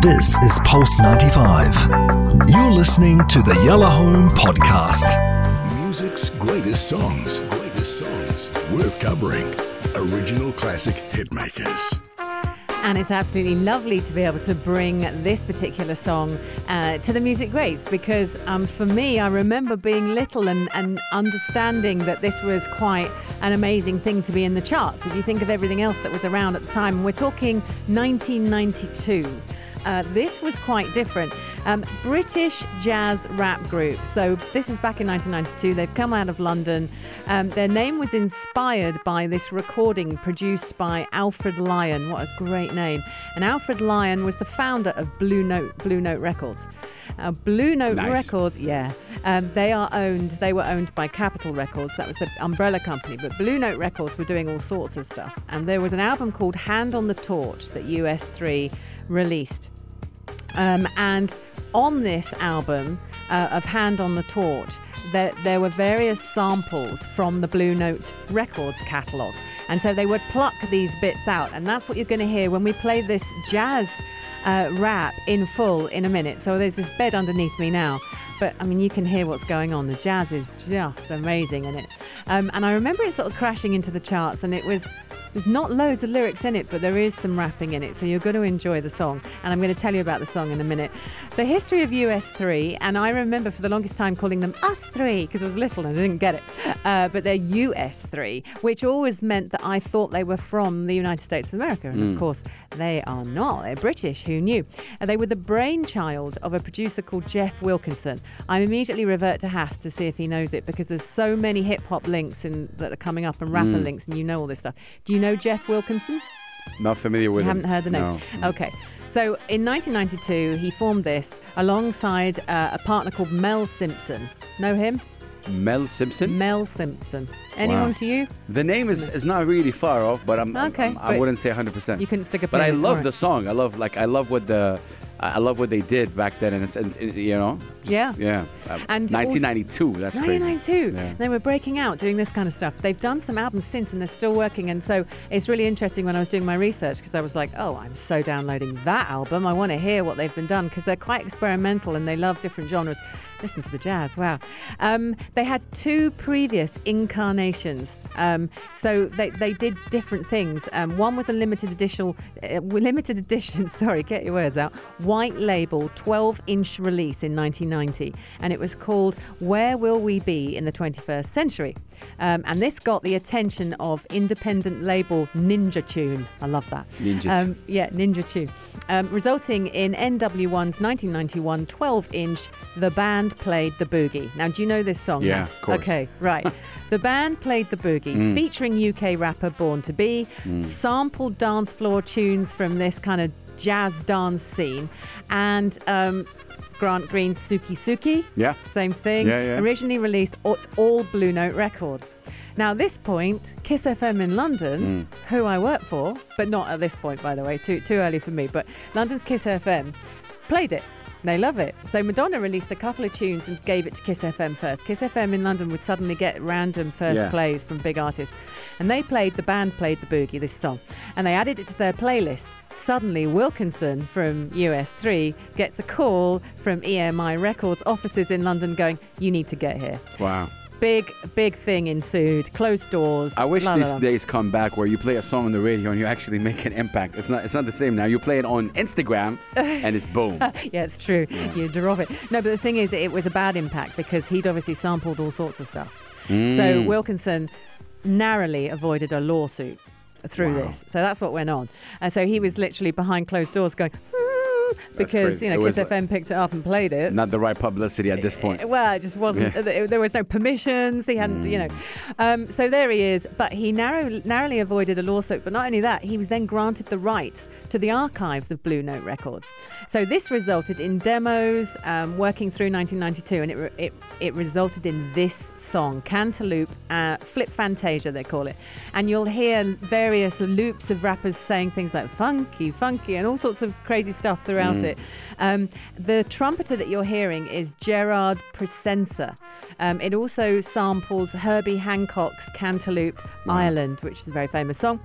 This is Pulse 95. You're listening to the Yellow Home Podcast. Music's greatest songs. Greatest songs. Worth covering. Original classic hitmakers. And it's absolutely lovely to be able to bring this particular song uh, to the music greats because um, for me, I remember being little and, and understanding that this was quite an amazing thing to be in the charts. If you think of everything else that was around at the time, we're talking 1992. Uh, this was quite different. Um, British jazz rap group. So this is back in 1992. They've come out of London. Um, their name was inspired by this recording produced by Alfred Lion. What a great name! And Alfred Lion was the founder of Blue Note Blue Note Records. Uh, Blue Note Nice. Records, yeah, um, they are owned. They were owned by Capitol Records. That was the umbrella company. But Blue Note Records were doing all sorts of stuff. And there was an album called Hand on the Torch that US3 released. Um, and on this album uh, of Hand on the Torch, there, there were various samples from the Blue Note Records catalogue. And so they would pluck these bits out. And that's what you're going to hear when we play this jazz uh, rap in full in a minute. So there's this bed underneath me now. But I mean, you can hear what's going on. The jazz is just amazing in it. Um, and I remember it sort of crashing into the charts, and it was there's not loads of lyrics in it, but there is some rapping in it, so you're going to enjoy the song. And I'm going to tell you about the song in a minute. The history of US3, and I remember for the longest time calling them Us Three because I was little and I didn't get it. Uh, but they're US3, which always meant that I thought they were from the United States of America. And of mm. course, they are not. They're British. Who knew? And they were the brainchild of a producer called Geoff Wilkinson. I immediately revert to Haas to see if he knows it because there's so many hip hop links in, that are coming up and rapper mm. links, and you know all this stuff. Do you know Geoff Wilkinson? Not familiar with You him. haven't heard the name? No. Okay. So in 1992, he formed this alongside uh, a partner called Mel Simpson. Know him? Mel Simpson. Mel Simpson. Anyone Wow. to you? The name is, is not really far off, but I'm, I'm- Okay, I'm- I wouldn't say 100. percent You couldn't stick a But I love the song. I love like I love what the I love what they did back then, and, it's, and you know, just- Yeah. yeah. Uh, And also- 1992. That's crazy. 1992. Yeah. They were breaking out doing this kind of stuff. They've done some albums since and they're still working. And so it's really interesting when I was doing my research because I was like, oh, I'm so downloading that album. I want to hear what they've been done because they're quite experimental and they love different genres. Listen to the jazz. Wow. Um, they had two previous incarnations. Um, so they, they did different things. Um, one was a limited edition, uh, limited edition, sorry, get your words out, white label 12 inch release in 1990. And it was called Where Will We Be in the 21st Century? Um, and this got the attention of independent label Ninja Tune. I love that. Ninja Um, yeah, Ninja Tune. Um, resulting in NW1's 1991 12 inch The Band Played the Boogie. Now, do you know this song? Yeah, Nas? of course. Okay, right. the band played the boogie, featuring UK rapper Born to Be, sampled dance floor tunes from this kind of jazz dance scene, and um, Grant Green's Sookie Sookie. Yeah. Same thing. Yeah, yeah. Originally released, it's all Blue Note Records. Now, at this point, Kiss FM in London, Mm. who I work for, but not at this point, by the way, too, too early for me, but London's Kiss FM played it. They love it. So Madonna released a couple of tunes and gave it to Kiss FM first. Kiss FM in London would suddenly get random first Yeah. plays from big artists. And they played, the band played the boogie, this song. And they added it to their playlist. Suddenly, Wilkinson from US3 gets a call from EMI Records offices in London going, You need to get here. Wow. Big, big thing ensued. Closed doors. I wish la, la, these la. days come back where you play a song on the radio and you actually make an impact. It's not it's not the same now. You play it on Instagram and it's boom. Yeah, it's true. You drop it. No, but the thing is, it was a bad impact because he'd obviously sampled all sorts of stuff. Mm. So Wilkinson narrowly avoided a lawsuit through Wow. this. So that's what went on. And so he was literally behind closed doors going, because, you know, Kiss FM picked it up and played it. Not the right publicity at this point. Well, it just wasn't. Yeah. th- There was no permissions. He hadn't, you know. Mm. Um, so there he is. But he narrow, narrowly avoided a lawsuit. But not only that, he was then granted the rights to the archives of Blue Note Records. So this resulted in demos um, working through 1992, and it, it it resulted in this song, Cantaloop, uh, Flip Fantasia, they call it. And you'll hear various loops of rappers saying things like funky, funky, and all sorts of crazy stuff throughout it. Um, the trumpeter that you're hearing is Gerard Presencer. Um, it also samples Herbie Hancock's Cantaloupe Island, which is a very famous song.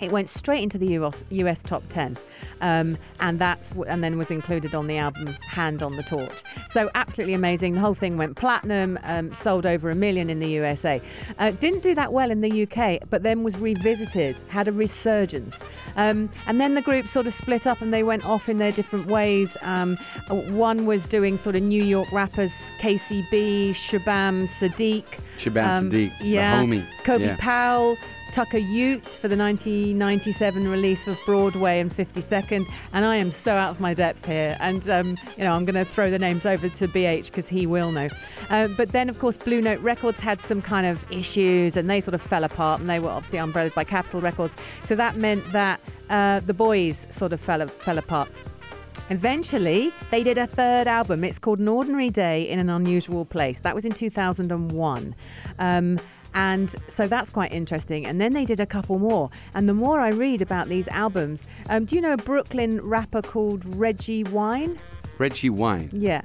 It went straight into the US, US top 10. Um, and that's w- and then was included on the album Hand on the Torch. So absolutely amazing. The whole thing went platinum, um, sold over a million in the USA. Uh, didn't do that well in the UK, but then was revisited, had a resurgence. Um, and then the group sort of split up and they went off in their different ways. Um, uh, one was doing sort of New York rappers, KCB, Shabaam Sahdeeq. Shabaam Sahdeeq, the yeah, homie. Kobie Yeah. Powell, Tukka Yoot for the 1997 release of Broadway and 52nd. And I am so out of my depth here. And, um, you know, I'm going to throw the names over to BH because he will know. Uh, but then, of course, Blue Note Records had some kind of issues and they sort of fell apart and they were obviously umbrellaed by Capitol Records. So that meant that uh, the boys sort of fell, fell apart. Eventually, they did a third album. It's called An Ordinary Day in an Unusual Place. That was in 2001. Um, and so that's quite interesting. And then they did a couple more. And the more I read about these albums, um, do you know a Brooklyn rapper called Reggie Wine? Reggie Wine. Yeah.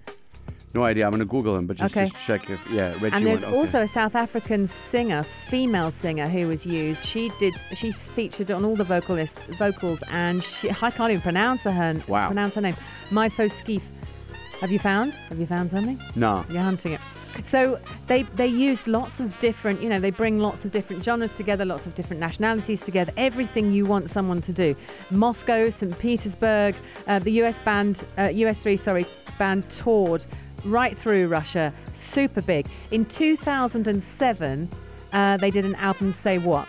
No idea. I'm gonna Google him, but just, Okay. just check if yeah, Reggie and there's Wine. okay. also a South African singer, female singer, who was used. She did. She's featured on all the vocalists, vocals, and she, I can't even pronounce her. Wow. Pronounce her name. Mpho Skeef. Have you found? Have you found something? no. You're hunting it. So they they used lots of different, you know, they bring lots of different genres together, lots of different nationalities together. Everything you want someone to do. Moscow, St. Petersburg, uh, the US band, uh, US3, sorry, band toured right through Russia, super big. In 2007, uh, they did an album, Say What.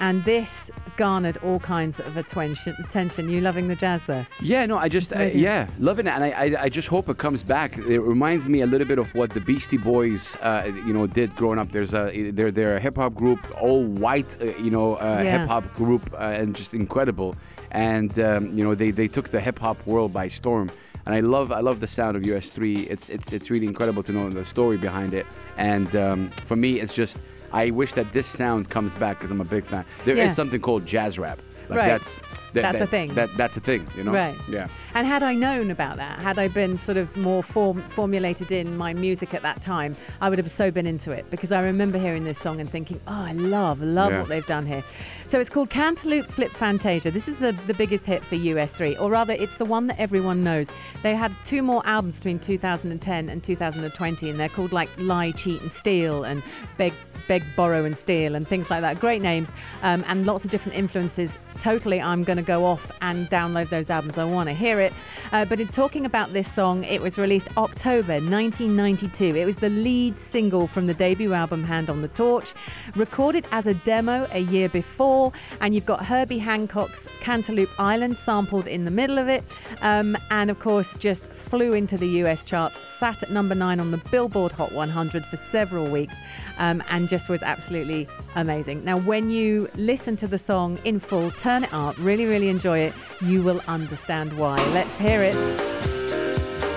And this garnered all kinds of attention. attention. You loving the jazz there? Yeah, no, I just, uh, yeah, loving it, and I, I, I just hope it comes back. It reminds me a little bit of what the Beastie Boys, uh, you know, did growing up. There's a, they're, they're a hip hop group, all white, uh, you know, uh, Yeah. hip hop group, uh, and just incredible. And um, you know, they, they took the hip hop world by storm. And I love, I love the sound of US3. It's, it's, it's really incredible to know the story behind it. And um, for me, it's just, I wish that this sound comes back because I'm a big fan. There is Yeah. something called jazz rap. Like Right. That's that, That's that- a thing. That, that's a thing, you know. Right. Yeah. And had I known about that, had I been sort of more form, formulated in my music at that time, I would have so been into it because I remember hearing this song and thinking, oh, I love, love Yeah. what they've done here. So it's called Cantaloop Flip Fantasia. This is the, the biggest hit for US3, or rather, it's the one that everyone knows. They had two more albums between 2010 and 2020, and they're called like Lie, Cheat, and Steal, and Beg, Beg, Borrow, and Steal, and things like that. Great names um, and lots of different influences. Totally, I'm going to go off and download those albums. I want to hear it. Uh, but in talking about this song, it was released October 1992. It was the lead single from the debut album Hand on the Torch, recorded as a demo a year before. And you've got Herbie Hancock's Cantaloupe Island sampled in the middle of it. Um, and of course, just flew into the US charts, sat at number nine on the Billboard Hot 100 for several weeks, um, and just was absolutely amazing. Now, when you listen to the song in full, turn it up, really, really enjoy it, you will understand why. Let's hear it.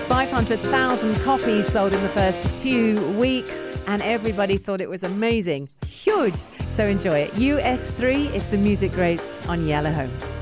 500,000 copies sold in the first few weeks, and everybody thought it was amazing. Huge. So enjoy it. US3 is the music greats on Yellow Home.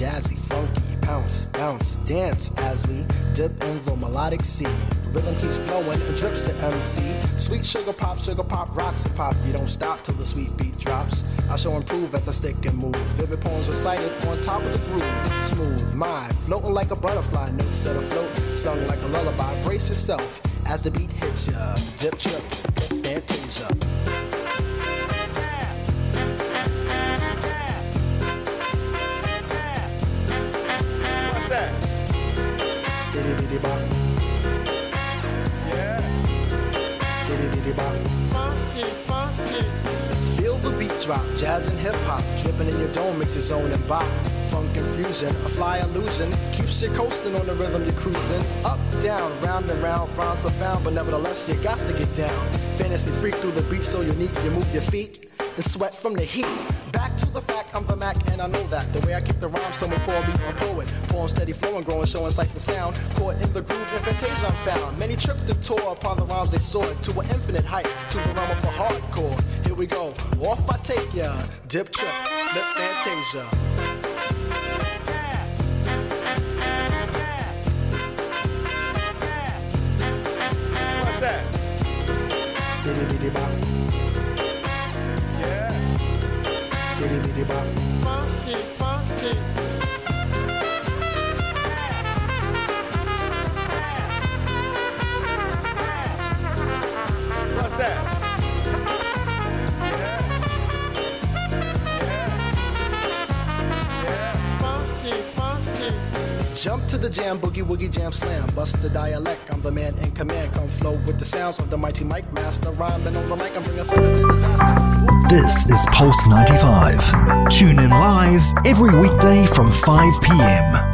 Jazzy, funky, bounce, bounce, dance as we dip in the melodic sea. Rhythm keeps flowing and drips to MC. Sweet sugar pop, sugar pop, rocks and pop. You don't stop till the sweet beat drops. I shall improve as I stick and move. Vivid poems recited on top of the groove. Smooth, mind, floating like a butterfly, notes set afloat, sung like a lullaby. Brace yourself as the beat hits ya. Dip, trip, fantasia. Diddy-diddy-bop, Yeah. diddy-diddy-bop. Funky, funky. Feel the beat drop, jazz and hip hop, dripping in your dome makes your zone and bop. Funk infusion, a fly illusion, keeps you coasting on the rhythm you're cruising. Up, down, round and round, rhymes profound, but nevertheless you got to get down. Fantasy freak through the beat so unique, you move your feet and sweat from the heat. Back to the fact, I'm the Mac, and I know that. The way I kick the rhyme, someone call me a poet. Poem steady flowing, growing, showing sights and sound. Caught in the groove, invitation I'm found. Many tripped the tour upon the rhymes they soared to an infinite height, to the realm of the hardcore. Here we go, off I take ya. Dip trip, lip fantasia. What's that? Diddy Jump to the jam, boogie woogie jam slam. Bust the dialect, I'm the man in command. Come flow with the sounds of the mighty mic master. Rhyming on the mic, I'm bringing something to disaster. This is Pulse 95. Tune in live every weekday from 5 p.m.